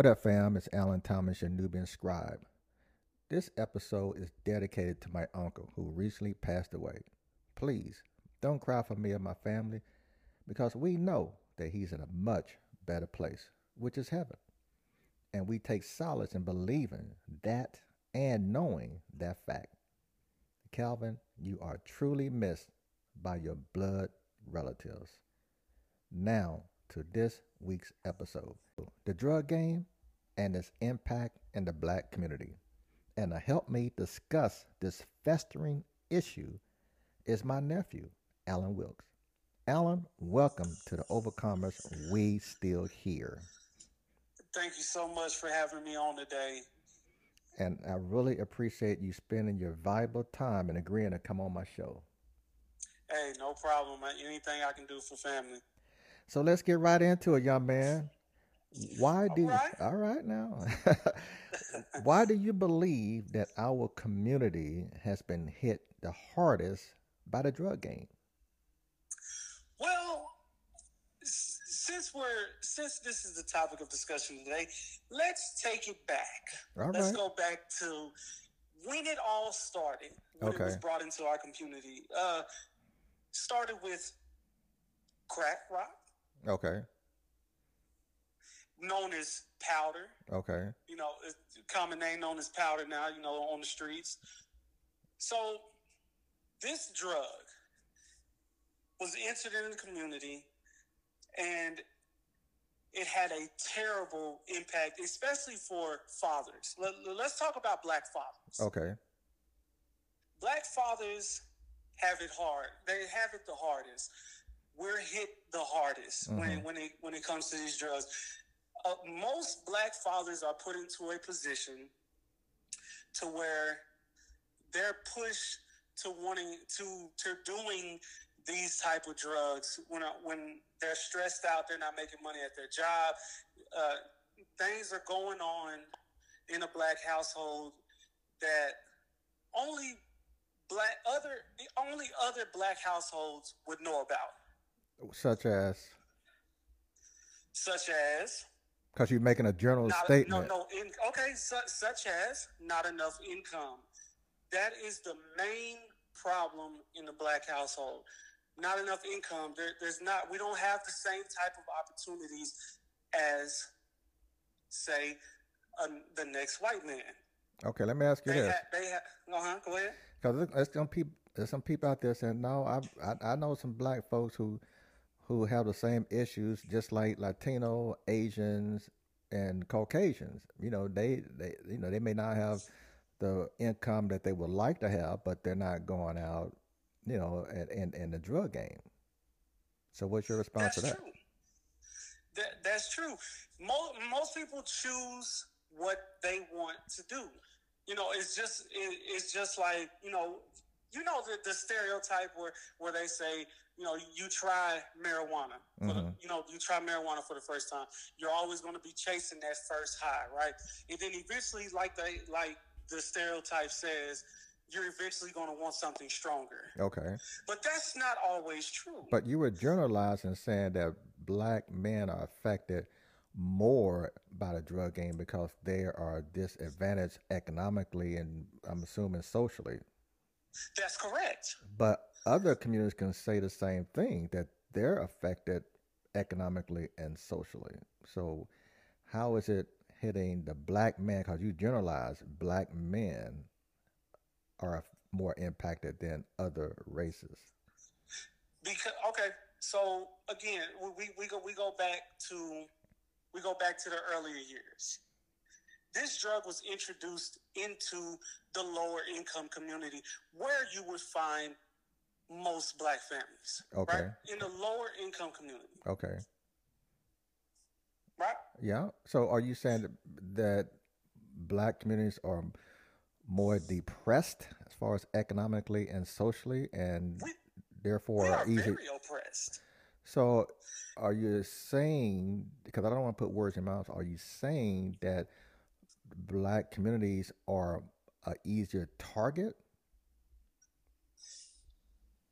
What up, fam? It's Alan Thomas, your Nubian scribe. This episode is dedicated to my uncle who recently passed away. Please don't cry for me or my family because we know that he's in a much better place, which is heaven. And we take solace in believing that and knowing that fact. Calvin, you are truly missed by your blood relatives. Now to this week's episode the drug game and its impact in the black community. And to help me discuss this festering issue is my nephew, Alan Wilkes. Alan, welcome to the Overcomers We Still Here. Thank you so much for having me on today. And I really appreciate you spending your valuable time and agreeing to come on my show. Hey, no problem. Anything I can do for family. So let's get right into it, young man. Why do all right, all right now? why do you believe that our community has been hit the hardest by the drug game? Well, since we're since this is the topic of discussion today, let's take it back. All let's right. go back to when it all started. When it was brought into our community. Uh, started with crack rock, Okay. known as powder. Okay. you know, common name known as powder now, you know, on the streets. So this drug was entered in the community and it had a terrible impact, especially for fathers. Let, us talk about black fathers. Okay. Black fathers have it hard. They have it the hardest. We're hit the hardest when, when it when it comes to these drugs. Uh, most black fathers are put into a position to where they're pushed to wanting to to doing these type of drugs when uh, when they're stressed out, they're not making money at their job. Uh, things are going on in a black household that only black other the only other black households would know about, Such as such as because you're making a general not, statement. no no in, okay su- such as not enough income. That is the main problem in the black household. Not enough income. There, there's not. We don't have the same type of opportunities as, say, uh, the next white man. Okay, let me ask you They this. ha- they ha- uh huh. Go ahead. Because there's some people, there's some people out there saying, no, I, I I know some black folks who who have the same issues, just like Latino, Asians, and Caucasians. You know, they they you know they may not have the income that they would like to have, but they're not going out, you know, in in, in the drug game. So, what's your response That's to that? true. That, that's true. Most, most people choose what they want to do. You know, it's just it, it's just like you know, you know the, the stereotype where where they say you know you try marijuana, for the, mm-hmm. you know you try marijuana for the first time. You're always going to be chasing that first high, right? And then eventually, like they like the stereotype says, you're eventually going to want something stronger. Okay, But that's not always true. but you were generalizing, saying that black men are affected more by the drug game because they are disadvantaged economically and I'm assuming socially. that's correct. But other communities can say the same thing that they're affected economically and socially. So, how is it hitting the black man? Because you generalize black men are more impacted than other races. Because okay, so again, we- we, go we go back to we go back to the earlier years. This drug was introduced into the lower income community where you would find most black families. Okay. Right? In the lower income community. Okay. Right? Yeah. So, are you saying that, that black communities are more depressed as far as economically and socially, and We, therefore we are easy? very oppressed. So, are you saying because I don't want to put words in your mouth? Are you saying that black communities are a easier target?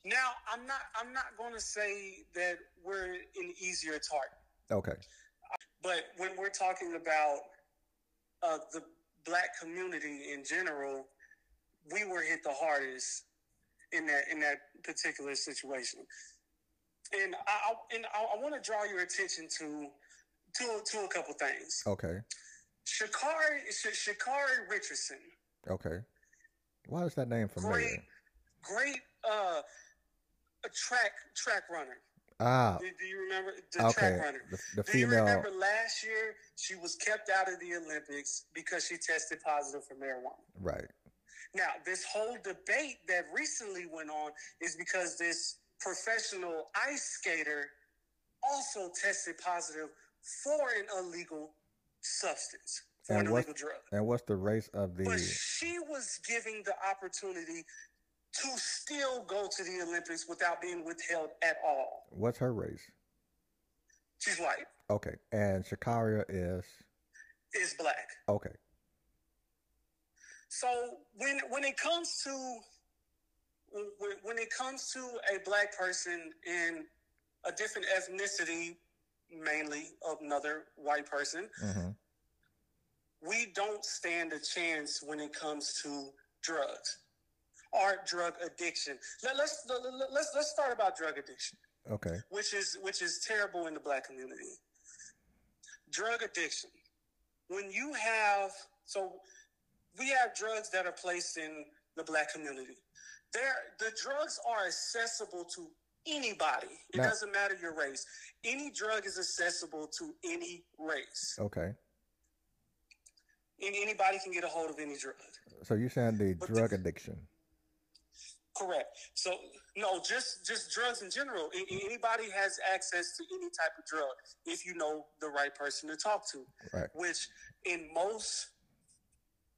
Now, I'm not I'm not going to say that we're an easier target. Okay. But when we're talking about uh, the black community in general, we were hit the hardest in that in that particular situation. And I, I and I, I want to draw your attention to to to a couple things. Okay. Sha'Carri Sha'Carri Richardson. Okay. Why is that name familiar? Great, great uh, a track track runner. Ah. Do, do you remember the okay. track runner? The, the do female. you remember last year she was kept out of the Olympics because she tested positive for marijuana? Right. Now, this whole debate that recently went on is because this professional ice skater also tested positive for an illegal substance, for And an illegal drug. And what's the race of the? But she was giving the opportunity to still go to the Olympics without being withheld at all. What's her race? She's white, Okay. And Shakaria is is black. okay. So when when it comes to when, when it comes to a black person in a different ethnicity, mainly of another white person, hmm we don't stand a chance when it comes to drugs or drug addiction. Let, let's let, let's let's start about drug addiction, Okay. which is which is terrible in the black community. Drug addiction. When you have so we have drugs that are placed in the black community. There the drugs are accessible to anybody. It Now- doesn't matter your race. Any drug is accessible to any race. Okay. Any- Anybody can get a hold of any drug. So you're saying the But drug the- addiction? Correct. So no, just just drugs in general. A- Anybody has access to any type of drug if you know the right person to talk to. Right. Which in most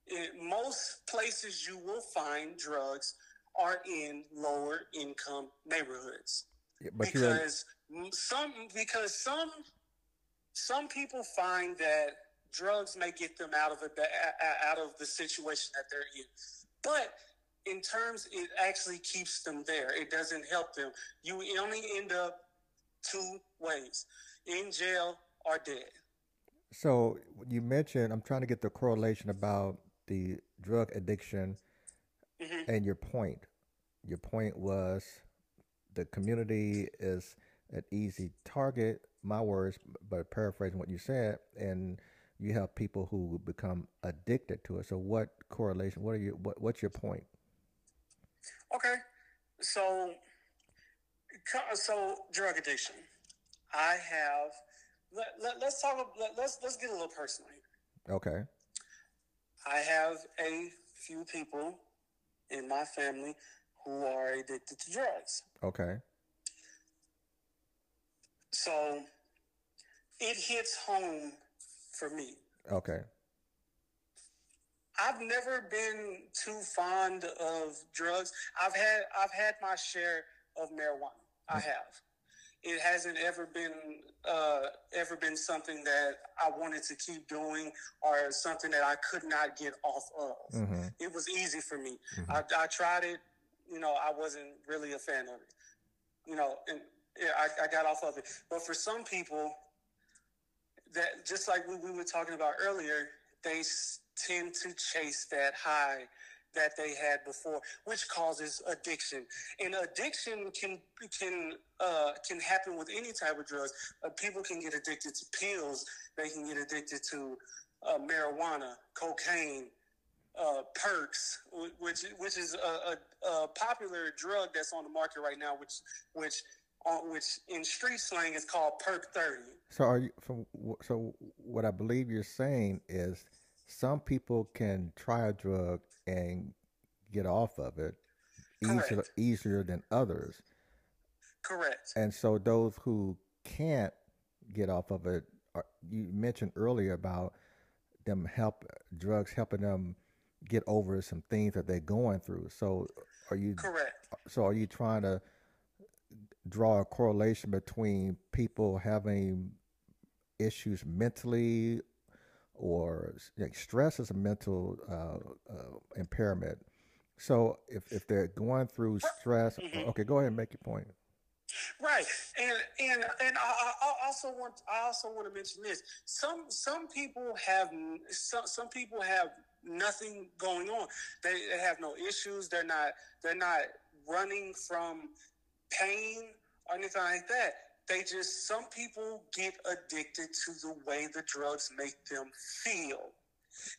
in most places you will find drugs are in lower income neighborhoods Yeah, But because some because some some people find that drugs may get them out of it out of the situation that they're in but in terms it actually keeps them there it doesn't help them you only end up two ways in jail or dead So you mentioned I'm trying to get the correlation about the drug addiction Mhm. and your point. Your point was the community is an easy target. My words, but paraphrasing what you said, and you have people who become addicted to it. So what correlation? What are you? What, what's your point? So so drug addiction i have let, let, let's talk let, let's let's get a little personal here. Okay. I have a few people in my family who are addicted to drugs. Okay. So it hits home for me. Okay. I've never been too fond of drugs. I've had I've had my share of marijuana. I have. It hasn't ever been uh, ever been something that I wanted to keep doing or something that I could not get off of. hmm It was easy for me. Mhm. I, I tried it. You know, I wasn't really a fan of it. You know, and yeah, I, I got off of it. But for some people, that just like we, we were talking about earlier, they tend to chase that high that they had before, which causes addiction. And addiction can can uh, can happen with any type of drugs. Uh, people can get addicted to pills. They can get addicted to uh, marijuana, cocaine, uh, perks, wh- which which is a, a, a popular drug that's on the market right now, which which on which in street slang is called perk thirty. So are you? From, so what I believe you're saying is some people can try a drug and get off of it easier easier than others, Correct. and so those who can't get off of it, are, you mentioned earlier about them help drugs helping them get over some things that they're going through. So are you? Correct. So are you trying to draw a correlation between people having issues mentally or like stress is a mental uh, uh, impairment. So if, if they're going through stress, Mhm. okay, go ahead and make your point. Right. And and and I, I also want I also want to mention this. Some some people have some some people have nothing going on. They, they have no issues. They're not they're not running from pain or anything like that. They just some people get addicted to the way the drugs make them feel.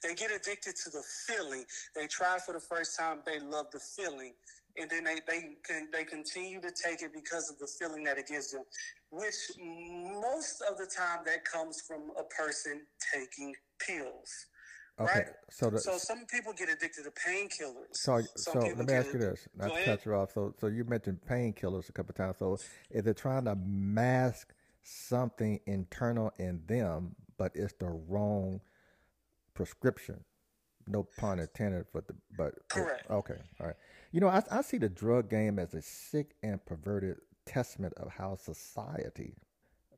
They get addicted to the feeling. They try for the first time. They love the feeling, and then they they can they continue to take it because of the feeling that it gives them. Which most of the time that comes from a person taking pills. Okay, right? so the, so some people get addicted to painkillers. So so let me ask you this, not to cut you off. So so you mentioned painkillers a couple of times. So is it trying to mask something internal in them, but it's the wrong prescription? No pun intended, but the but correct. okay, all right. You know, I I see the drug game as a sick and perverted testament of how society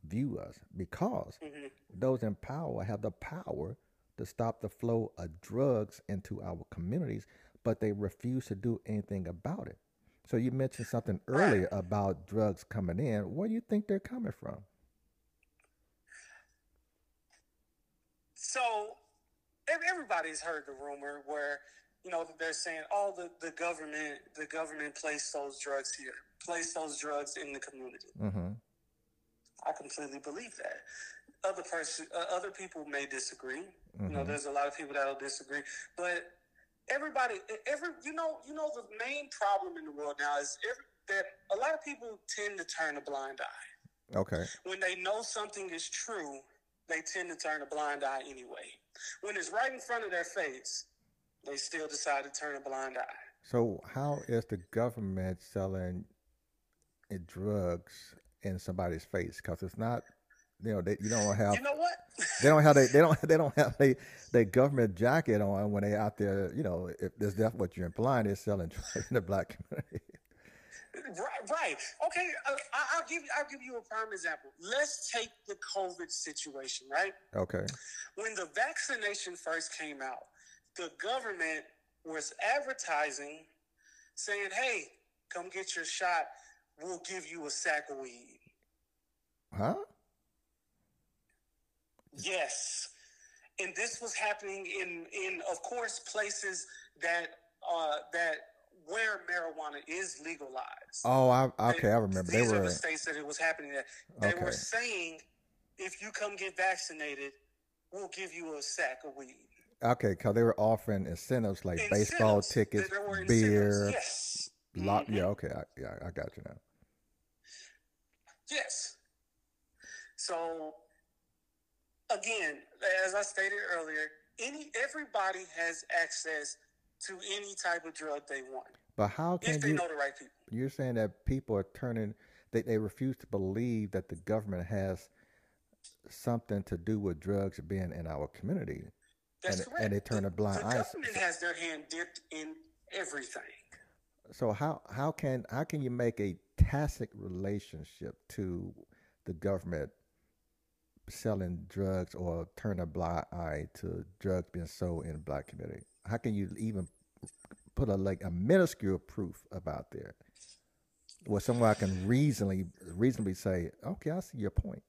view us because mm-hmm. those in power have the power to stop the flow of drugs into our communities, but they refuse to do anything about it. So you mentioned something earlier about drugs coming in. Where do you think they're coming from? So everybody's heard the rumor where you know they're saying, "Oh, the, the government the government placed those drugs here, placed those drugs in the community." Mm-hmm. I completely believe that other person, uh, other people may disagree. Mm-hmm. You know, mm-hmm. there's a lot of people that'll disagree, but everybody, every you know, you know, the main problem in the world now is every, that a lot of people tend to turn a blind eye. Okay. When they know something is true, they tend to turn a blind eye anyway. When it's right in front of their face, they still decide to turn a blind eye. So, how is the government selling drugs in somebody's face? Because it's not you know, they you don't have. You know what? they don't have they, they don't they don't have a they government jacket on when they out there. You know, if there's that's what you're implying, they're selling drugs in the black community. Right, right. Okay, uh, I, will give you. I'll give you a prime example. Let's take the COVID situation, right? Okay. When the vaccination first came out, the government was advertising, saying, "Hey, come get your shot. We'll give you a sack of weed." Huh? Yes. And this was happening in, in of course, places that uh, that where marijuana is legalized. Oh, I, okay, I remember. These they were, are the states that it was happening at. They okay. were saying, if you come get vaccinated, we'll give you a sack of weed. Okay, because they were offering incentives like incentives. baseball tickets, beer, yes. Lot, mm-hmm. Yeah, okay, I, yeah, I got you now. Yes. So again, as I stated earlier, any everybody has access to any type of drug they want. But how can if they you, know the right people? You're saying that people are turning they, they refuse to believe that the government has something to do with drugs being in our community. That's and, correct. And they turn the, a blind eye. The government has their hand dipped in everything. So how how can how can you make a tacit relationship to the government selling drugs or turn a blind eye to drugs being sold in the black community? How can you even put a like a minuscule proof about there where someone can reasonably reasonably say, okay, I see your point.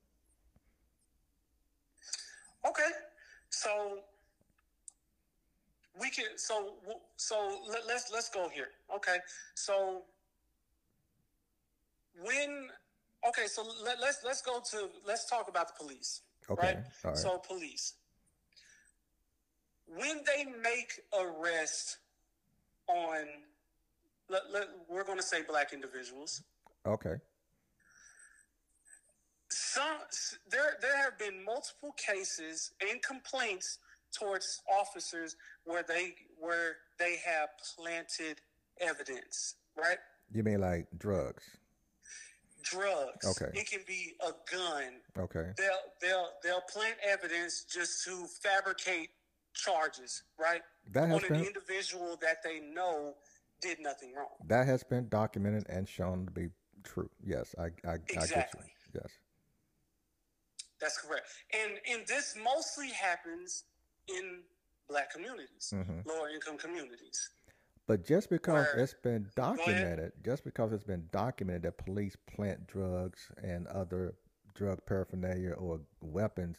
Okay, so we can so so let, let's let's go here. Okay, so when okay, so let, us let's, let's go to let's talk about the police. Okay. Right? So police. When they make arrest on let, let, we're going to say black individuals. Okay. Some there there have been multiple cases and complaints towards officers where they where they have planted evidence, right? You mean like drugs? Drugs. Okay. It can be a gun. Okay. They'll they'll they'll plant evidence just to fabricate charges, right? That has on been, an individual that they know did nothing wrong. That has been documented and shown to be true. Yes, I I, exactly. I get you. Yes. That's correct. And and this mostly happens in black communities, mm-hmm. lower income communities. But just because Where, it's been documented, just because it's been documented that police plant drugs and other drug paraphernalia or weapons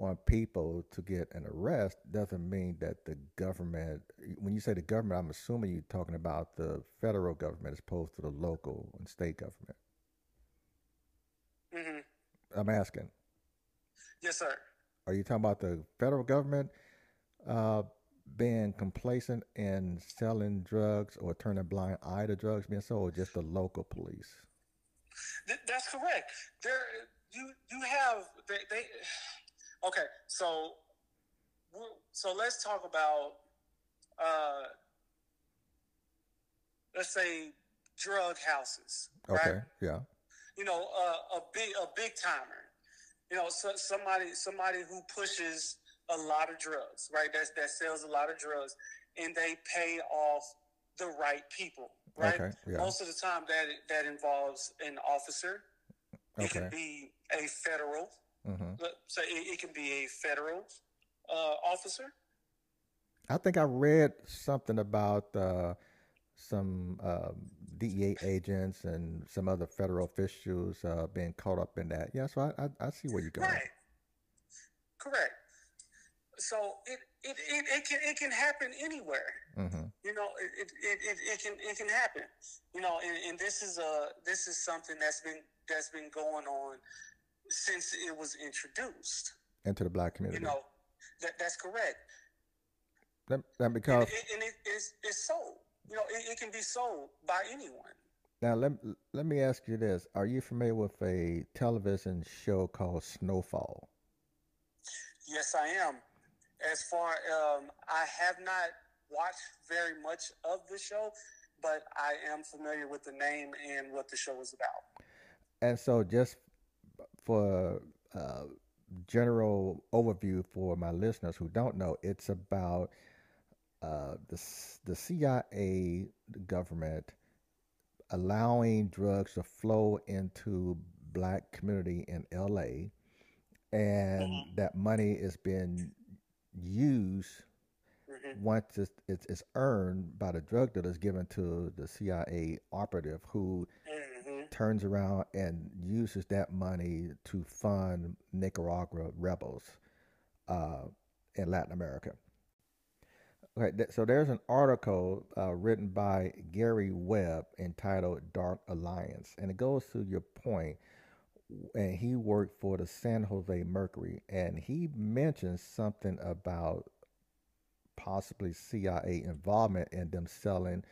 on people to get an arrest doesn't mean that the government when you say the government i'm assuming you're talking about the federal government as opposed to the local and state government. Mm-hmm. i'm asking. Yes sir. Are you talking about the federal government? Uh, being complacent in selling drugs or turning a blind eye to drugs being sold, or just the local police? That's correct. There, you you have they, they okay. So so let's talk about uh, let's say drug houses. Okay. Right? Yeah. You know, uh, a big a big timer. You know, so, somebody somebody who pushes a lot of drugs, right? That that sells a lot of drugs, and they pay off the right people, right? Okay, yeah. Most of the time, that that involves an officer. Okay. It can be a federal. Mm-hmm. So it, it, can be a federal uh, officer. I think I read something about uh, some uh, DEA agents and some other federal officials uh, being caught up in that. Yeah, so I, I, I see where you're going. Right. Correct so it, it, it, it, can it can happen anywhere. Mm-hmm. You know, it, it, it, it, can it can happen. You know, and, and this is a this is something that's been that's been going on since it was introduced into the black community. You know, that that's correct. That, that because and, and it, it's, it's sold. You know, it, it can be sold by anyone. Now let let me ask you this: Are you familiar with a television show called Snowfall? Yes, I am as far um, I have not watched very much of the show, but I am familiar with the name and what the show is about. And so, just for uh, general overview for my listeners who don't know, it's about uh, the the CIA, the government, allowing drugs to flow into black community in LA, and mm-hmm. that money is being use mm-hmm. once it's, it's, it's, earned by the drug dealers given to the CIA operative who mm-hmm. turns around and uses that money to fund Nicaragua rebels uh, in Latin America. Okay, so there's an article uh, written by Gary Webb entitled Dark Alliance, and it goes to your point and he worked for the San Jose Mercury, and he mentioned something about possibly CIA involvement in them selling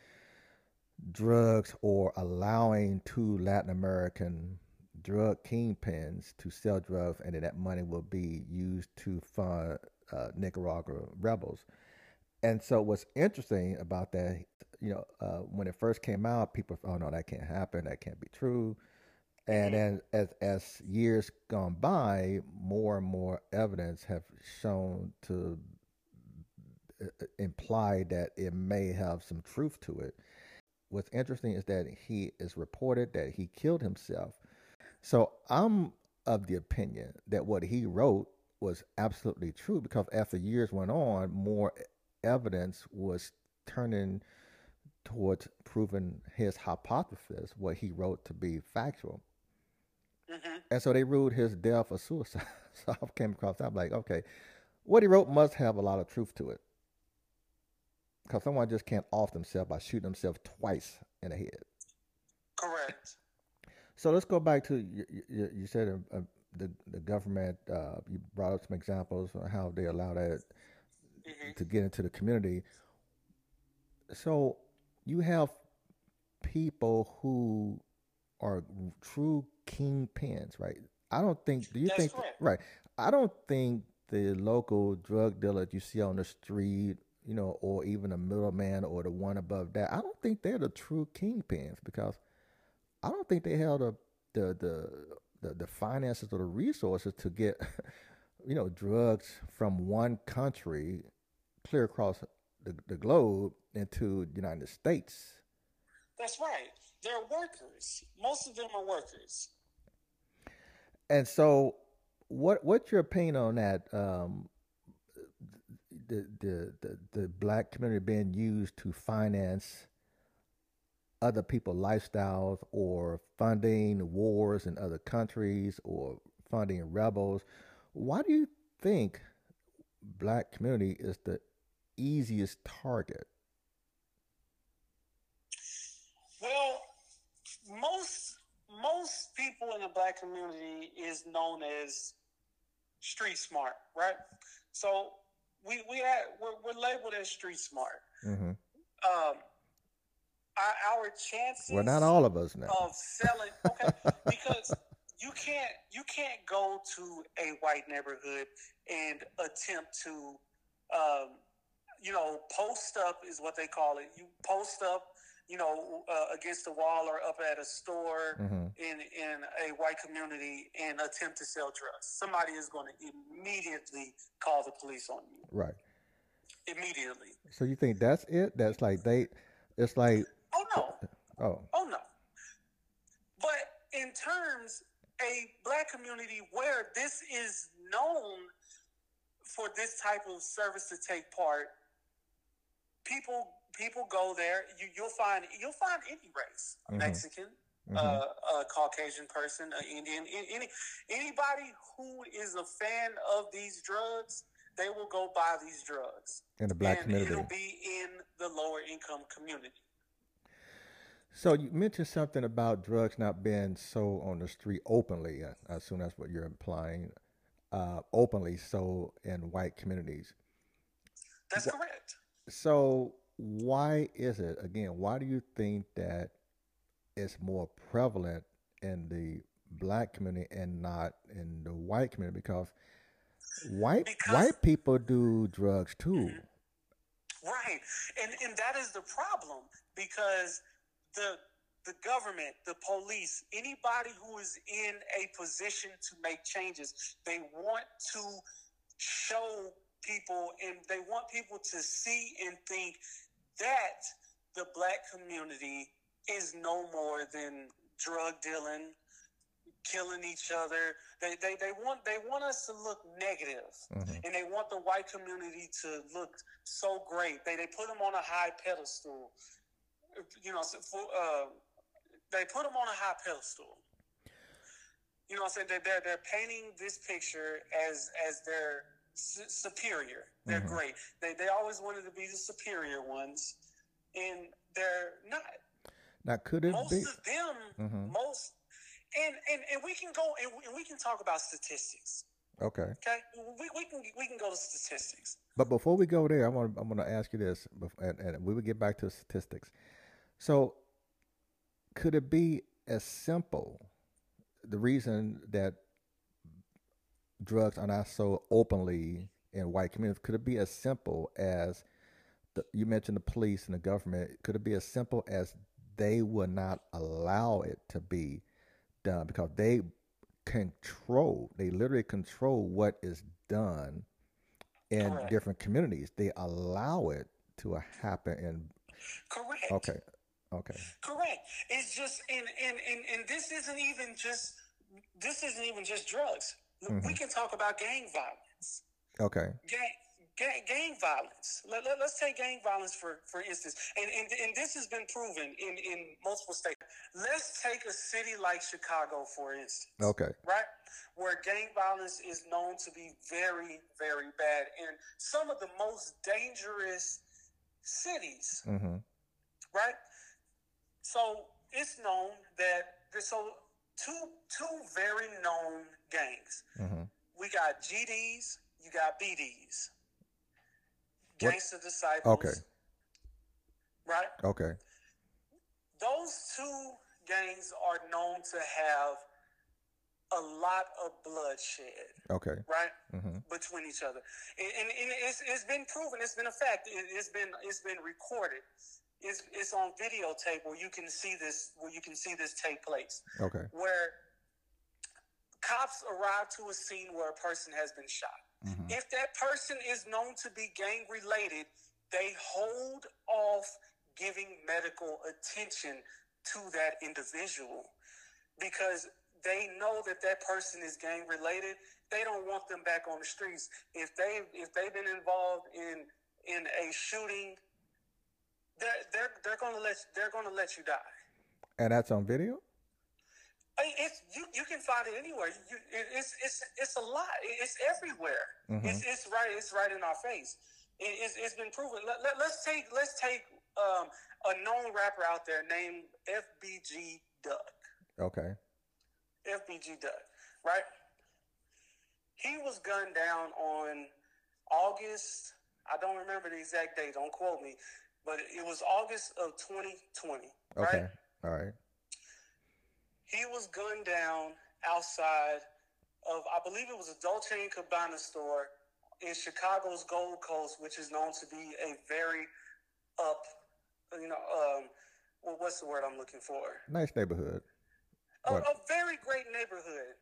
drugs or allowing two Latin American drug kingpins to sell drugs, and then that money will be used to fund uh, Nicaragua rebels. And so, what's interesting about that, you know, uh, when it first came out, people, oh no, that can't happen, that can't be true. And then as as years gone by, more and more evidence have shown to uh, imply that it may have some truth to it. What's interesting is that he is reported that he killed himself. So I'm of the opinion that what he wrote was absolutely true because after years went on, more evidence was turning towards proving his hypothesis, what he wrote to be factual. Mm-hmm. And so they ruled his death a suicide. so I came across that. I'm like, okay, what he wrote must have a lot of truth to it. Because someone just can't off themselves by shooting themselves twice in the head. Correct. So let's go back to you, you, you said uh, the the government. Uh, you brought up some examples on how they allow that mm-hmm. to get into the community. So you have people who are true kingpins, right? I don't think. Do you That's think? Correct. Right. I don't think the local drug dealer you see on the street, you know, or even a middleman or the one above that. I don't think they're the true kingpins because I don't think they have the the the the, the finances or the resources to get, you know, drugs from one country clear across the, the globe into the United States. That's right. They're workers. Most of them are workers. And so, what what's your opinion on that? Um, the, the, the, the black community being used to finance other people's lifestyles or funding wars in other countries or funding rebels. Why do you think black community is the easiest target? Well, most most people in the black community is known as street smart, right? So we we we're, we're labeled as street smart. Mm-hmm. Um, our, our chances. Well, not all of us now. Of selling, okay, because you can't you can't go to a white neighborhood and attempt to, um, you know, post up is what they call it. You post up you know, uh, against the wall or up at a store mm-hmm. in in a white community and attempt to sell drugs. Somebody is going to immediately call the police on you. Right. Immediately. So you think that's it? That's like they. It's like. Oh no. Oh. Oh no. But in terms a black community where this is known for this type of service to take part, people people go there. You, will find you'll find any race, mm-hmm. Mexican, mm-hmm. Uh, a Caucasian person, an Indian, any anybody who is a fan of these drugs, they will go buy these drugs in the black and community. It'll be in the lower income community. So you mentioned something about drugs not being sold on the street openly. I assume that's what you're implying. Uh, openly sold in white communities. That's correct. So why is it again? Why do you think that it's more prevalent in the black community and not in the white community? Because white because, white people do drugs too. Mm-hmm. Right, and and that is the problem because the the government, the police, anybody who is in a position to make changes, they want to show people and they want people to see and think that the black community is no more than drug dealing, killing each other. They, they, they want they want us to look negative. Mm-hmm. and they want the white community to look so great. They they put them on a high pedestal. You know, for, uh, they put them on a high pedestal. You know, what I'm saying they're they're painting this picture as as their superior. They're mm-hmm. great. They they always wanted to be the superior ones, and they're not. Now, could it most be? of them, mm-hmm. most, and, and and we can go and we, and we can talk about statistics. Okay. Okay. We, we can we can go to statistics. But before we go there, I want I'm going to ask you this, and, and we will get back to statistics. So, could it be as simple? The reason that drugs are not so openly in white communities? Could it be as simple as the, you mentioned the police and the government? Could it be as simple as they would not allow it to be done because they control, they literally control what is done in Correct. different communities. They allow it to happen in. Correct. Okay. Okay. Correct. It's just and and and, and this isn't even just this isn't even just drugs. Mm-hmm. We can talk about gang violence. Okay. Gang, gang, gang violence. Let, let, us take gang violence for, for instance. And, and, and this has been proven in, in multiple states. Let's take a city like Chicago, for instance. Okay. Right? Where gang violence is known to be very, very bad. And some of the most dangerous cities. Mm-hmm. Right? So it's known that there's so two two very known gangs. Mm-hmm. We got GDs, you got BDs, Gangster Disciples. Okay. Right. Okay. Those two gangs are known to have a lot of bloodshed. Okay. Right. Mm-hmm. Between each other, and, and, and it's, it's been proven. It's been a fact. It, it's been it's been recorded it's, it's on videotape where you can see this where you can see this take place. Okay. Where cops arrive to a scene where a person has been shot. Mm-hmm. If that person is known to be gang related, they hold off giving medical attention to that individual because they know that that person is gang related they don't want them back on the streets. If they if they've been involved in in a shooting, they're they're they're gonna let they're gonna let you die. And that's on video. It's you. You can find it anywhere. You, it's it's it's a lot. It's everywhere. Mm-hmm. It's it's right. It's right in our face. It, it's, it's been proven. Let, let, us take let's take um, a known rapper out there named FBG Duck. Okay. FBG Duck, right? He was gunned down on August. I don't remember the exact date. Don't quote me, but it was August of 2020. Okay. Right? All right. He was gunned down outside of, I believe it was a Dolce and Gabbana store in Chicago's Gold Coast, which is known to be a very up, you know, um, well, what's the word I'm looking for? Nice neighborhood. A, a very great neighborhood,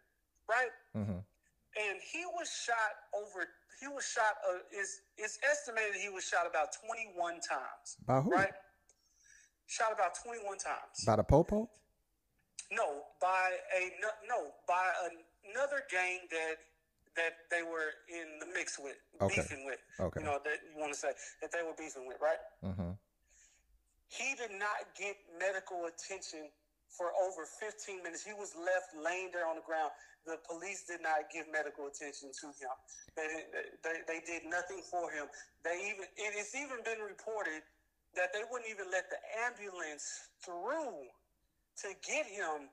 right? Mm-hmm. And he was shot over. He was shot. Uh, is it's estimated he was shot about 21 times. By who? Right. Shot about 21 times. By the popo. No, by a no, by another gang that that they were in the mix with, okay. beefing with. Okay. You know that you want to say that they were beefing with, right? Mm-hmm. He did not get medical attention for over 15 minutes. He was left laying there on the ground. The police did not give medical attention to him. They, they, they did nothing for him. They even it's even been reported that they wouldn't even let the ambulance through to get him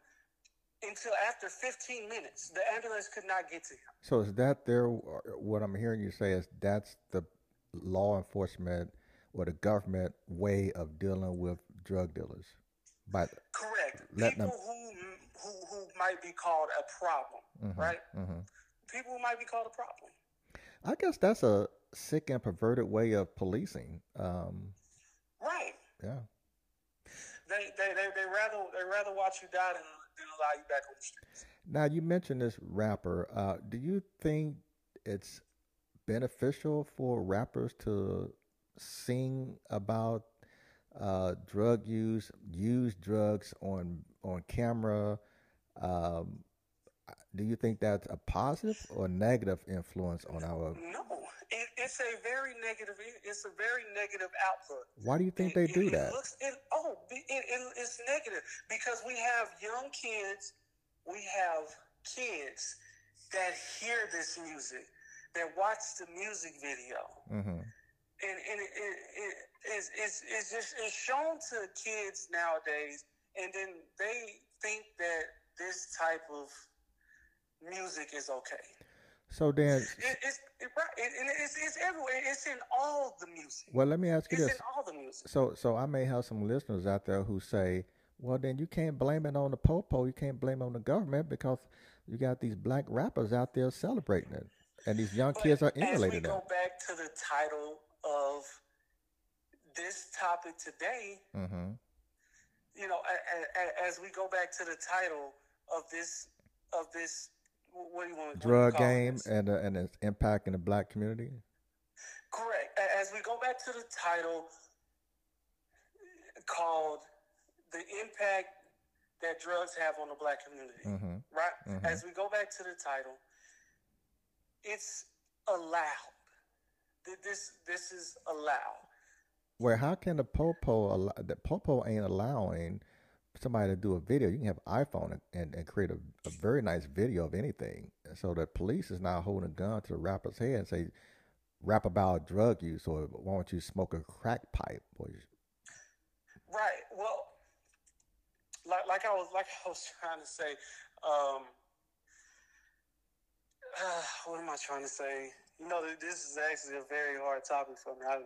until after 15 minutes. The ambulance could not get to him. So is that there? What I'm hearing you say is that's the law enforcement or the government way of dealing with drug dealers. But correct. People them... who, who who might be called a problem, mm-hmm, right? Mm-hmm. People who might be called a problem. I guess that's a sick and perverted way of policing. Um, right. Yeah. They, they, they, they rather they rather watch you die than, than allow you back on the streets. Now you mentioned this rapper. Uh, do you think it's beneficial for rappers to sing about uh, drug use, use drugs on on camera? Um, do you think that's a positive or negative influence on our? No, it, it's a very negative. It's a very negative output. Why do you think it, they do that? Looks, oh, it's negative because we have young kids. We have kids that hear this music, that watch the music video, mm-hmm. and, and it, it, it's, it's, it's just it's shown to kids nowadays, and then they think that this type of music is okay. So then, it, it's it's, everywhere. It's in all the music. Well, let me ask you it's this. in all the music. So, so I may have some listeners out there who say, "Well, then you can't blame it on the popo. You can't blame it on the government because you got these black rappers out there celebrating it, and these young but kids are emulating it." As we go back to the title of this topic today, mm-hmm. you know, as we go back to the title of this of this what do you want? Drug game and uh, and its impact in the black community. Correct. As we go back to the title called "The Impact That Drugs Have on the Black Community," mm-hmm. right? Mm-hmm. As we go back to the title, it's allowed. This this is allowed. Where how can the popo allow, the popo ain't allowing somebody to do a video, you can have iPhone and, and, and create a, a, very nice video of anything. So the police is now holding a gun to the rapper's head and say, rap about drug use or why don't you smoke a crack pipe? Right. Well, like, like I was like I was trying to say, um, uh, what am I trying to say? You know, this is actually a very hard topic for me. I,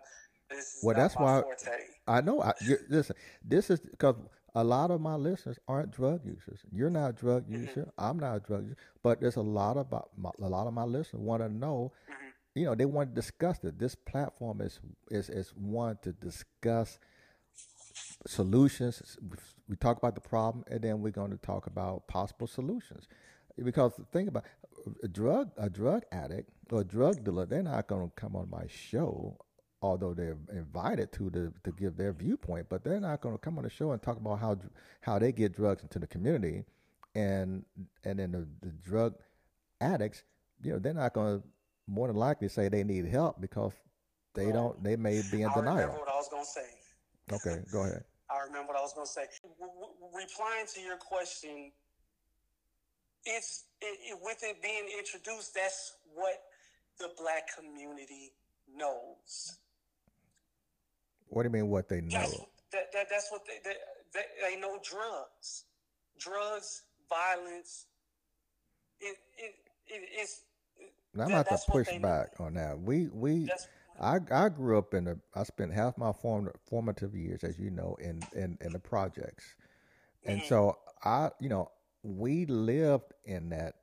well, that's why forte. I know. I, listen, this is because a lot of my listeners aren't drug users. You're not a drug mm-hmm. user. I'm not a drug user. But there's a lot of my, a lot of my listeners want to know. Mm-hmm. You know, they want to discuss it. This platform is is is one to discuss solutions. We talk about the problem, and then we're going to talk about possible solutions. Because think about a drug a drug addict or a drug dealer, they're not going to come on my show although they're invited to to, to give their viewpoint, but they're not going to come on the show and talk about how how they get drugs into the community, and and then the, the drug addicts you know, they're not going to more than likely say they need help because they don't. They may be in I denial. remember what I was going to say. Okay, go ahead. I remember what I was going to say. replying to your question, it's it, it, with it being introduced. That's what the black community knows. What do you mean? What they know? That's, that, that, that's what they, they, they, they know. Drugs, drugs, violence. It it, it it's. I'm about to push back know. on that. We we. I, I grew up in the I spent half my form, formative years, as you know, in in, in the projects, and mm-hmm. so I you know we lived in that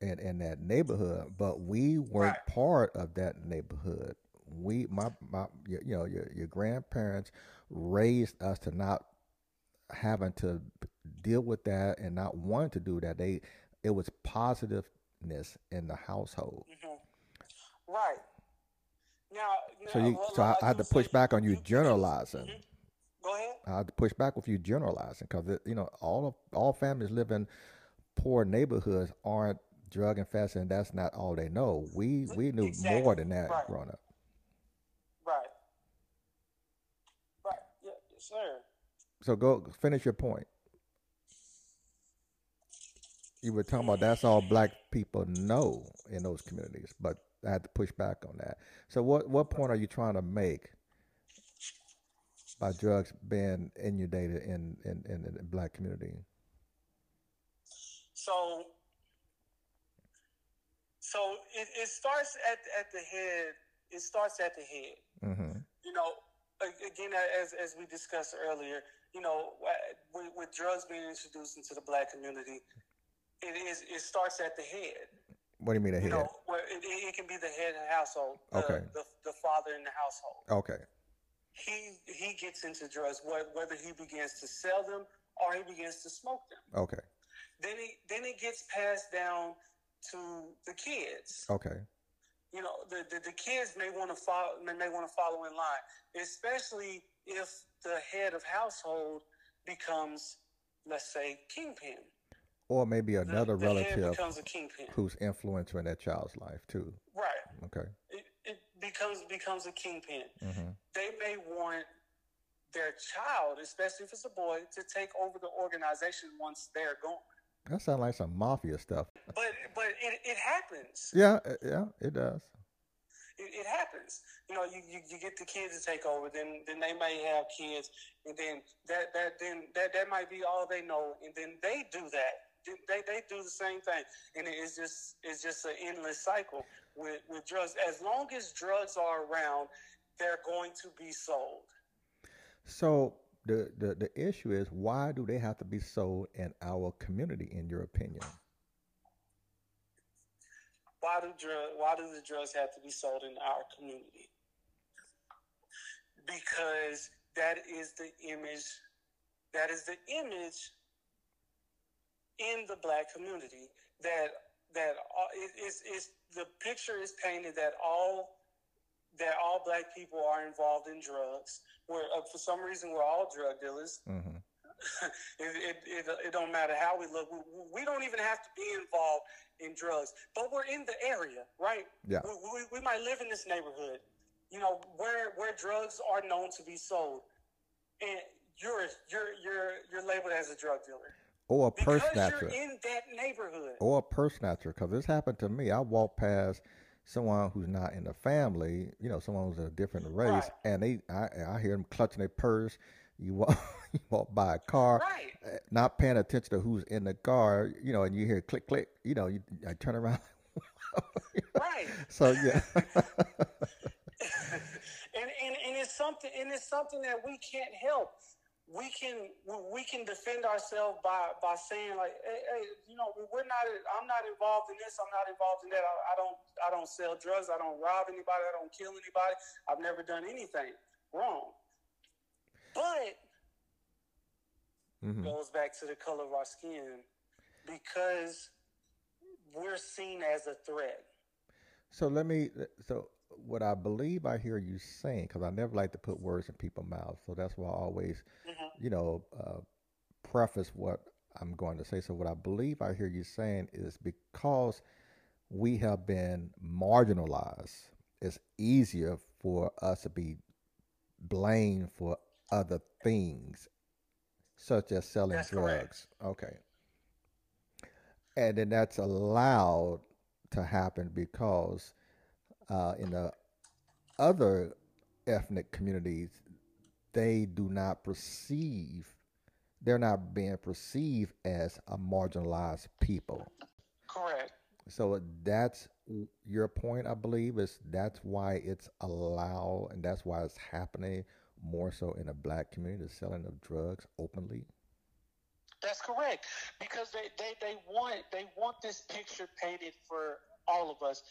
in in that neighborhood, but we weren't right. part of that neighborhood. We my my you know your your grandparents raised us to not having to deal with that and not wanting to do that. They it was positiveness in the household. Mm-hmm. Right. Now, so you, well, so I, I, had to push back on you, you generalizing. Mm-hmm. Go ahead. I had to push back with you generalizing because you know all of all families live in poor neighborhoods aren't drug infested, and that's not all they know. We we knew exactly. more than that right. growing up. Right. Right. Yeah, yes, sir. So go finish your point. You were talking about that's all black people know in those communities, but I had to push back on that. So what what point are you trying to make by drugs being inundated in in, in the black community? So so it, it starts at at the head. It starts at the head. Mm-hmm. You know, again, as as we discussed earlier, you know, with, with drugs being introduced into the black community, it is it starts at the head. What do you mean the head? You know, where it, it, can be the head of the household. The, okay. The, the father in the household. Okay. He he gets into drugs whether he begins to sell them or he begins to smoke them. Okay. Then he then it gets passed down to the kids. Okay. You know, the, the, the kids may want to follow may want to follow in line, especially if the head of household becomes, let's say, kingpin. Or maybe another the, the relative who's influential in that child's life too. Right. Okay. It, it becomes becomes a kingpin. Mm-hmm. They may want their child, especially if it's a boy, to take over the organization once they're gone. That sounds like some mafia stuff. But but it, it happens. Yeah, uh, yeah, it does. It, it, happens. You know, you, you, you get the kids to take over, then then they may have kids, and then that that then that that might be all they know, and then they do that. They, they do the same thing, and it's just it's just an endless cycle with with drugs. As long as drugs are around, they're going to be sold. So the, the, the issue is why do they have to be sold in our community, in your opinion? Why do drug, why do the drugs have to be sold in our community? Because that is the image that is the image in the black community that that is is the picture is painted that all that all black people are involved in drugs. Where uh, for some reason we're all drug dealers. Mm-hmm. it, it, it, it, don't matter how we look. We, we, don't even have to be involved in drugs, but we're in the area, right? Yeah. We, we, we might live in this neighborhood, you know, where where drugs are known to be sold, and you're you're you're you're labeled as a drug dealer. Or a purse snatcher. in that neighborhood. Or a purse snatcher, because this happened to me. I walked past someone who's not in the family, you know, someone who's a different race, right. and they, I, I hear them clutching their purse. You walk, you walk by a car, right. Eh, not paying attention to who's in the car, you know, and you hear click, click, you know, you I turn around. right. So yeah. and, and and it's something and it's something that we can't help we can we can defend ourselves by by saying like hey, hey, you know we're not i'm not involved in this i'm not involved in that. I, I, don't i don't sell drugs i don't rob anybody i don't kill anybody. I've never done anything wrong. But mm-hmm. goes back to the color of our skin because we're seen as a threat. So let me so what I believe I hear you saying, because I never like to put words in people's mouths, so that's why I always, mm-hmm. you know, uh, preface what I'm going to say. So what I believe I hear you saying is because we have been marginalized. It's easier for us to be blamed for other things, such as selling That's drugs. correct. Okay. And then that's allowed to happen because uh, in the other ethnic communities, they do not perceive, they're not being perceived as a marginalized people. Correct. So that's your point, I believe, is that's why it's allowed and that's why it's happening more so in the black community, the selling of drugs openly. That's correct. Because they, they, they want they want this picture painted for all of us.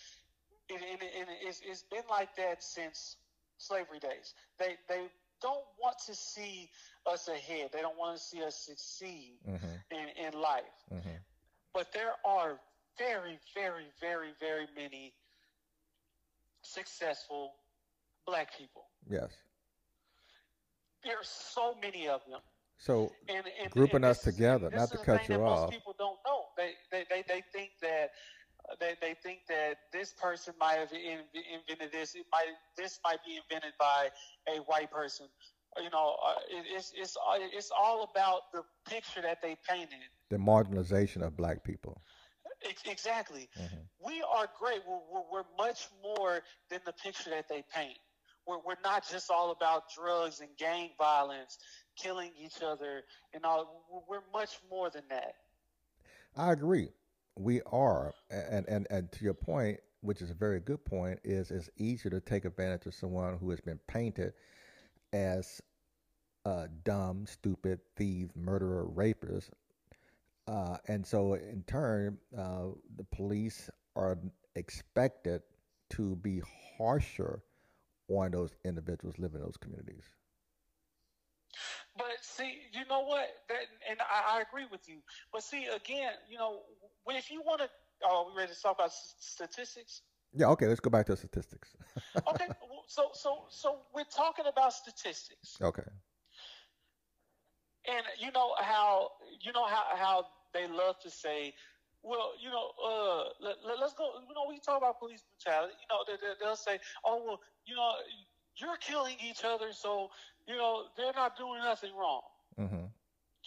And, and, and it's, it's been like that since slavery days. They they don't want to see us ahead. They don't want to see us succeed Mm-hmm, in, in life. mm-hmm. But there are very, very, very, very many successful black people. Yes. There are so many of them. So and, and Grouping and us this together, this not to cut you off. Most people don't know. They they, they, they think that they, they think that this person might have in, invented this. It might this might be invented by a white person. You know, uh, it, it's it's all- it's all about the picture that they painted. the marginalization of black people. Ex- Exactly. Mhm. We are great. We're, we're, we're much more than the picture that they paint. We're, we're not just all about drugs and gang violence, killing each other, and all. We're much more than that. I agree. We are, and and and to your point, which is a very good point, is it's easier to take advantage of someone who has been painted as dumb, stupid, thief, murderer, rapist, uh, and so in turn, uh, the police are expected to be harsher on those individuals living in those communities. But see, you know what? That, and I, I agree with you. But see, again, you know, when- if you want to, oh, we ready to talk about statistics? Yeah. Okay. Let's go back to statistics. Okay, so so so we're talking about statistics. okay. And you know how you know how how they love to say, well, you know, uh, let, let, us go. You know, we talk about police brutality. You know, they, they, they'll say, oh, well, you know, you're killing each other, so you know they're not doing nothing wrong. hmm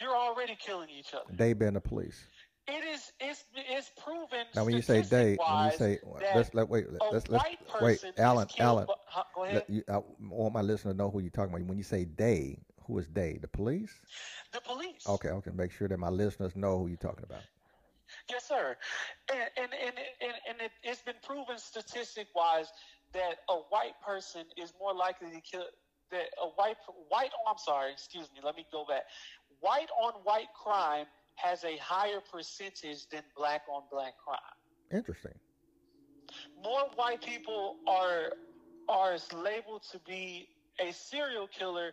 You're already killing each other. They been the police. It is it's it's proven. Now, when you say they, when you say let's let wait, let's let's wait, Alan, Alan. by- huh, go ahead. You, I want my listener to know who you're talking about. When you say they, who is they? The police? the police. Okay, okay. Make sure that my listeners know who you're talking about. Yes, sir. And and and and, and it, it's been proven statistic wise that a white person is more likely to kill that a white white. Oh, I'm sorry. Excuse me. Let me go back. White on white crime has a higher percentage than black on black crime. Interesting. More white people are are labeled to be a serial killer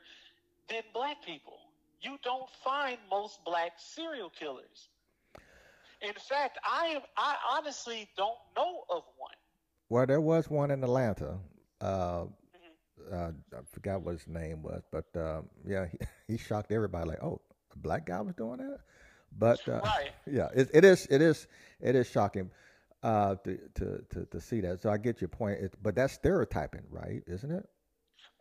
than black people. You don't find most black serial killers. In fact, I am I honestly don't know of one. Well, there was one in Atlanta. Uh, uh, I forgot what his name was, but um, yeah, he, he shocked everybody. Like, oh, a black guy was doing that. But uh, Right. yeah, it, it is, it is, it is shocking uh, to, to to to see that. So I get your point. It, but that's stereotyping, right? Isn't it?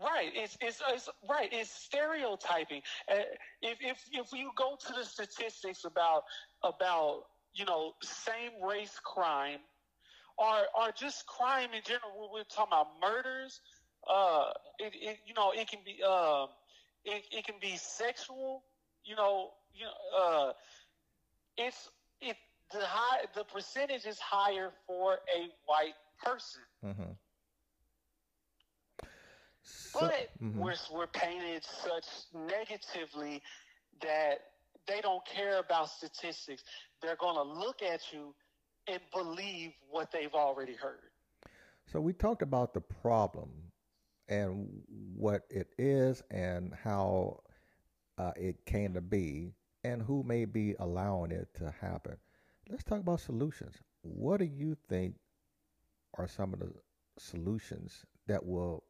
Right. It's, it's, it's right. It's stereotyping. Uh, if, if, if you go to the statistics about, about, you know, same race crime or, or just crime in general, we're, we're talking about murders. Uh, it, it, you know, it can be, uh, it, it can be sexual, you know, you know, uh, it's, it, the high, the percentage is higher for a white person. Mm-hmm. So, But mhm. we're we're painted such negatively that they don't care about statistics. They're going to look at you and believe what they've already heard. So we talked about the problem and what it is and how uh, it came to be and who may be allowing it to happen. Let's talk about solutions. What do you think are some of the solutions that will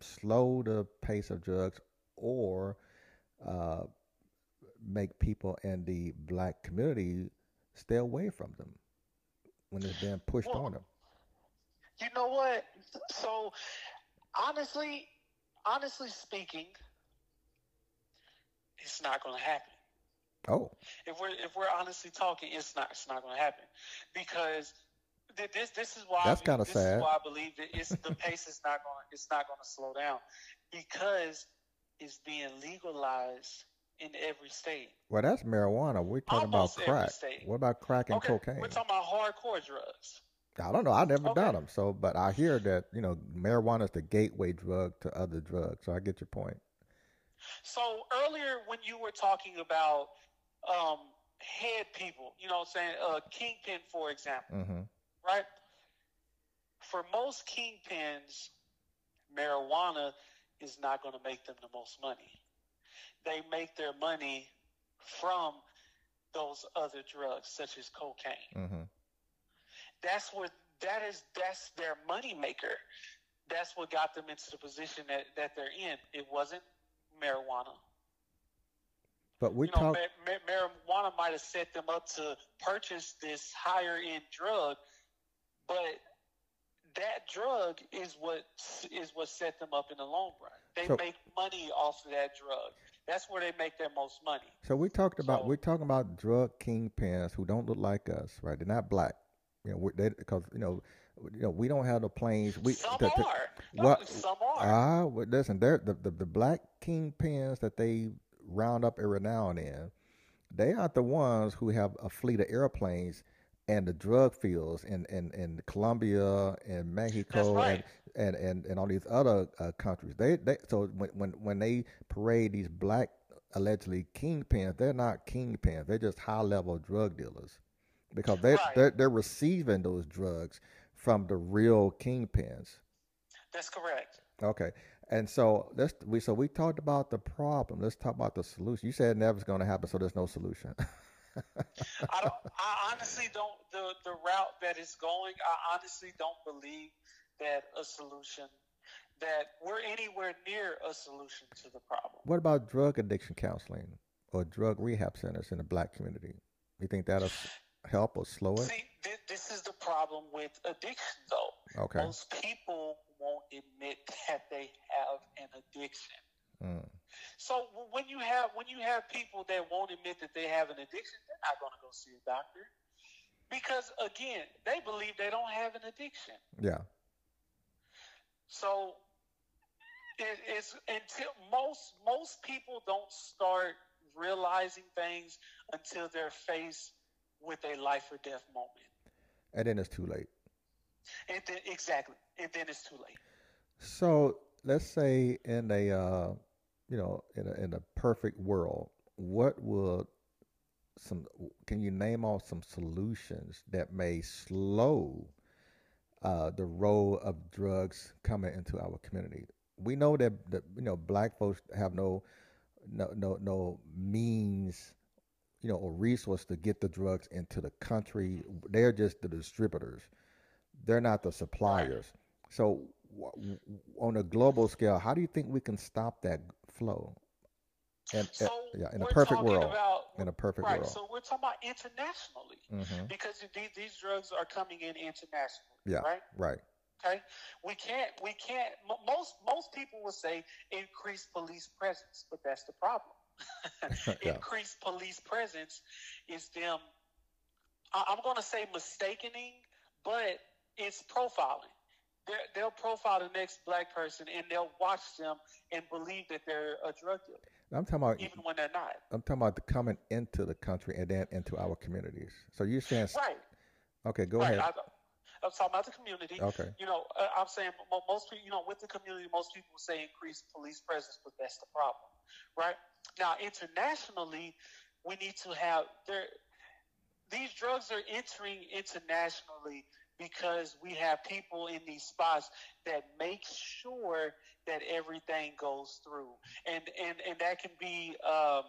slow the pace of drugs or uh, make people in the black community stay away from them? When it's being pushed well, on them? You know what? So honestly, honestly speaking, it's not going to happen. Oh. If we're if we're honestly talking, it's not it's not going to happen because this this is why that's kind of sad. why I believe that it's the pace is not going it's not going to slow down because it's being legalized in every state. Well, that's marijuana. We're talking Almost about crack. What about crack and okay, cocaine? We're talking about hardcore drugs. I don't know. I've never okay. done them. So, but I hear that you know marijuana is the gateway drug to other drugs. So I get your point. So earlier when you were talking about um, head people, you know, what I'm saying uh, kingpin, for example, mm-hmm. right? For most kingpins, marijuana is not going to make them the most money. They make their money from those other drugs, such as cocaine. Mm-hmm. That's what that is. That's their money maker. That's what got them into the position that, that they're in. It wasn't marijuana. But we you know, talk. Ma- ma- marijuana might have set them up to purchase this higher end drug, but that drug is what is what set them up in the long run. They so, make money off of that drug. That's where they make their most money. So we talked about so, we're talking about drug kingpins who don't look like us, right? They're not black. You know, they because you know, you know, we don't have the planes. We some the, the, are. What, some are. Ah, well, listen, they're the, the the black kingpins that they round up every now and then. They aren't the ones who have a fleet of airplanes and the drug fields in, in, in Colombia and Mexico right. and, and, and, and all these other uh, countries. They, they so when, when when they parade these black allegedly kingpins, they're not kingpins. They're just high level drug dealers because they right. they're, they're receiving those drugs from the real kingpins. That's correct. Okay. And so let's we so we talked about the problem. Let's talk about the solution. You said never's going to happen, so there's no solution. I don't. I honestly don't. The the route that it's going, I honestly don't believe that a solution that we're anywhere near a solution to the problem. What about drug addiction counseling or drug rehab centers in the black community? You think that'll help or slow it? See, th- this is the problem with addiction, though. Okay. Most people won't admit that they have an addiction. Mm. So when you have when you have people that won't admit that they have an addiction, they're not going to go see a doctor because again, they believe they don't have an addiction. Yeah. So it, it's until most most people don't start realizing things until they're faced with a life or death moment. And then it's too late. And then, exactly, and then it's too late. So let's say in a uh, you know, in a, in a perfect world, what would some can you name off some solutions that may slow uh, the role of drugs coming into our community? We know that, that you know black folks have no no no no means you know a resource to get the drugs into the country. They're just the distributors. They're not the suppliers. So on a global scale, how do you think we can stop that flow. And, so uh, yeah, in a perfect world. About, in a perfect right, world. So we're talking about internationally mm-hmm. because these, these drugs are coming in internationally. Yeah. Right. Right. Okay. We can't. We can't. Most most people will say increase police presence, but that's the problem. Increased police presence is them. I'm going to say mistakening, but it's profiling they'll profile the next black person and they'll watch them and believe that they're a drug dealer. I'm talking about even when they're not. I'm talking about the coming into the country and then into our communities. So you're saying right? Okay, go right. ahead. I, I'm talking about the community. Okay. You know, uh, I'm saying most people, you know, with the community, most people say increase police presence, but that's the problem, right? Now, internationally, we need to have there. These drugs are entering internationally because we have people in these spots that make sure that everything goes through, and and and that can be um,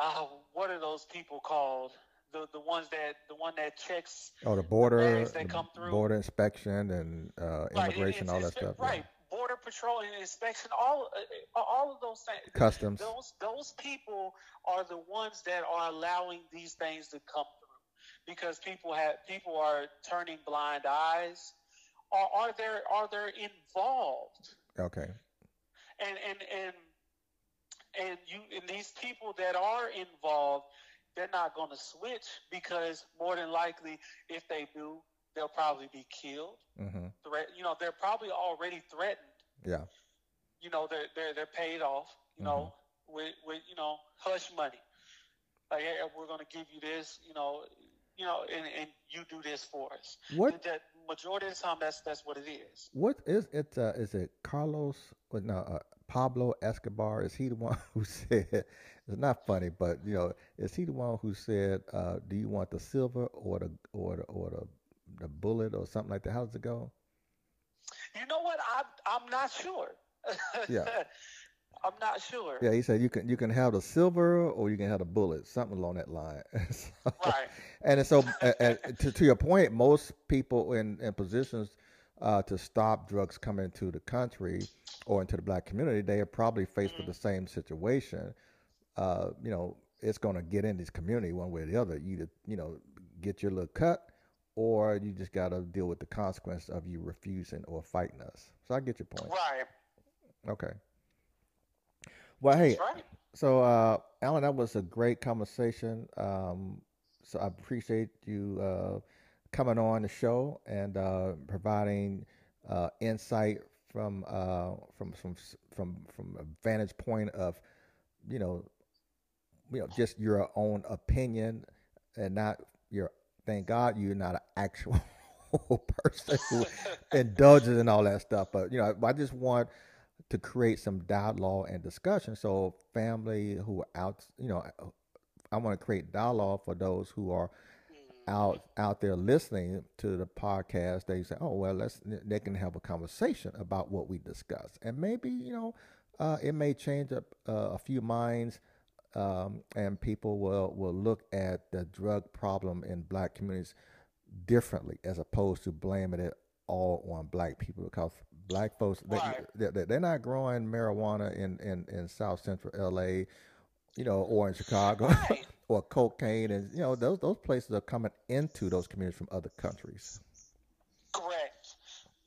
uh, what are those people called? The the ones that the one that checks oh the border that come through border inspection and uh, immigration right, all that stuff right patrol and inspection all uh, all of those things customs those those people are the ones that are allowing these things to come through because people have people are turning blind eyes, or are there are they involved? Okay. And and and and you and these people that are involved, they're not going to switch because more than likely, if they do, they'll probably be killed. Mm-hmm. Threat, you know, they're probably already threatened. Yeah. You know, they're they're they're paid off. You know, with with you know hush money. Like, hey, we're going to give you this. You know, you know, and, and you do this for us. What That majority of the time, that's that's what it is. what is it? Uh, is it Carlos? Or no, uh, Pablo Escobar. Is he the one who said? It's not funny, but you know, is he the one who said, uh, "Do you want the silver or the or the or the, the bullet or something like that?" How does it go? You know what? I'm I'm not sure. Yeah. I'm not sure. Yeah, he said you can you can have the silver or you can have the bullet, something along that line. So- Right. And so, uh, to, to your point, most people in, in positions uh, to stop drugs coming into the country or into the black community, they are probably faced with the same situation. Uh, you know, it's going to get in this community one way or the other. You, to, you know, get your little cut, or you just got to deal with the consequence of you refusing or fighting us. So I get your point. Right. Okay. Well, hey, right. so, uh, Alan, that was a great conversation. Um, so I appreciate you uh, coming on the show and uh, providing uh, insight from uh, from from from from a vantage point of, you know, you know, just your own opinion and not your. Thank God you're not an actual person who indulges in all that stuff. But you know, I just want to create some dialogue and discussion. So family who are out, you know, I want to create dialogue for those who are out out there listening to the podcast. They say, "Oh, well, let's." They can have a conversation about what we discuss, and maybe you know, uh, it may change up uh, a few minds, um, and people will will look at the drug problem in black communities differently, as opposed to blaming it all on black people because black folks they, Right. they, they're not growing marijuana in, in, in South Central LA, you know, or in Chicago, Right. or cocaine, and you know those those places are coming into those communities from other countries. Correct.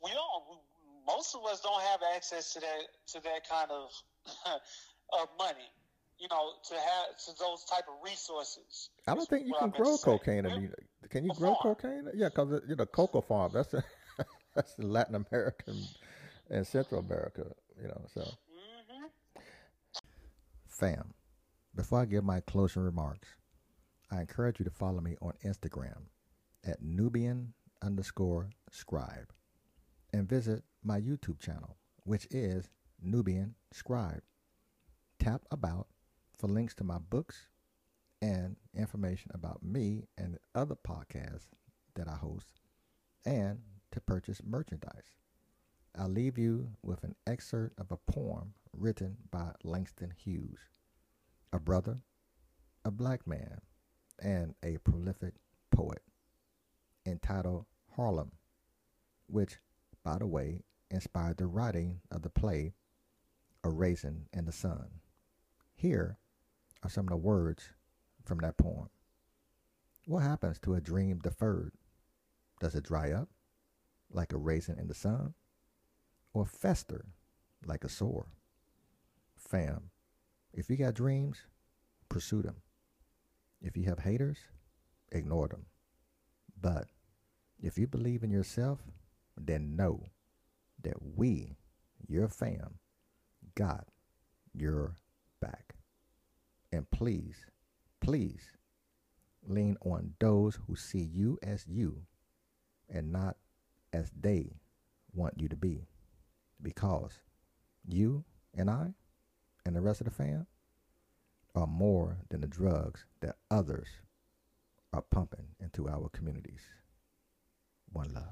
We don't. Most of us don't have access to that to that kind of of money. You know, to have to those type of resources. I don't think you can grow cocaine. Yeah. In the, can you grow cocaine? Yeah, because you know, cocoa farm. That's a, that's the Latin American and Central America. You know, so. Mhm. Fam, before I give my closing remarks, I encourage you to follow me on Instagram at Nubian underscore scribe and visit my YouTube channel, which is Nubian Scribe. Tap about for links to my books and information about me and other podcasts that I host and to purchase merchandise. I'll leave you with an excerpt of a poem written by Langston Hughes, a brother, a black man, and a prolific poet, entitled Harlem, which, by the way, inspired the writing of the play A Raisin in the Sun. Here are some of the words from that poem. What happens to a dream deferred? Does it dry up like a raisin in the sun? Or fester like a sore? Fam, if you got dreams, pursue them. If you have haters, ignore them. But if you believe in yourself, then know that we, your fam, got your back. And please, please lean on those who see you as you and not as they want you to be. Because you and I and the rest of the fam are more than the drugs that others are pumping into our communities. One love.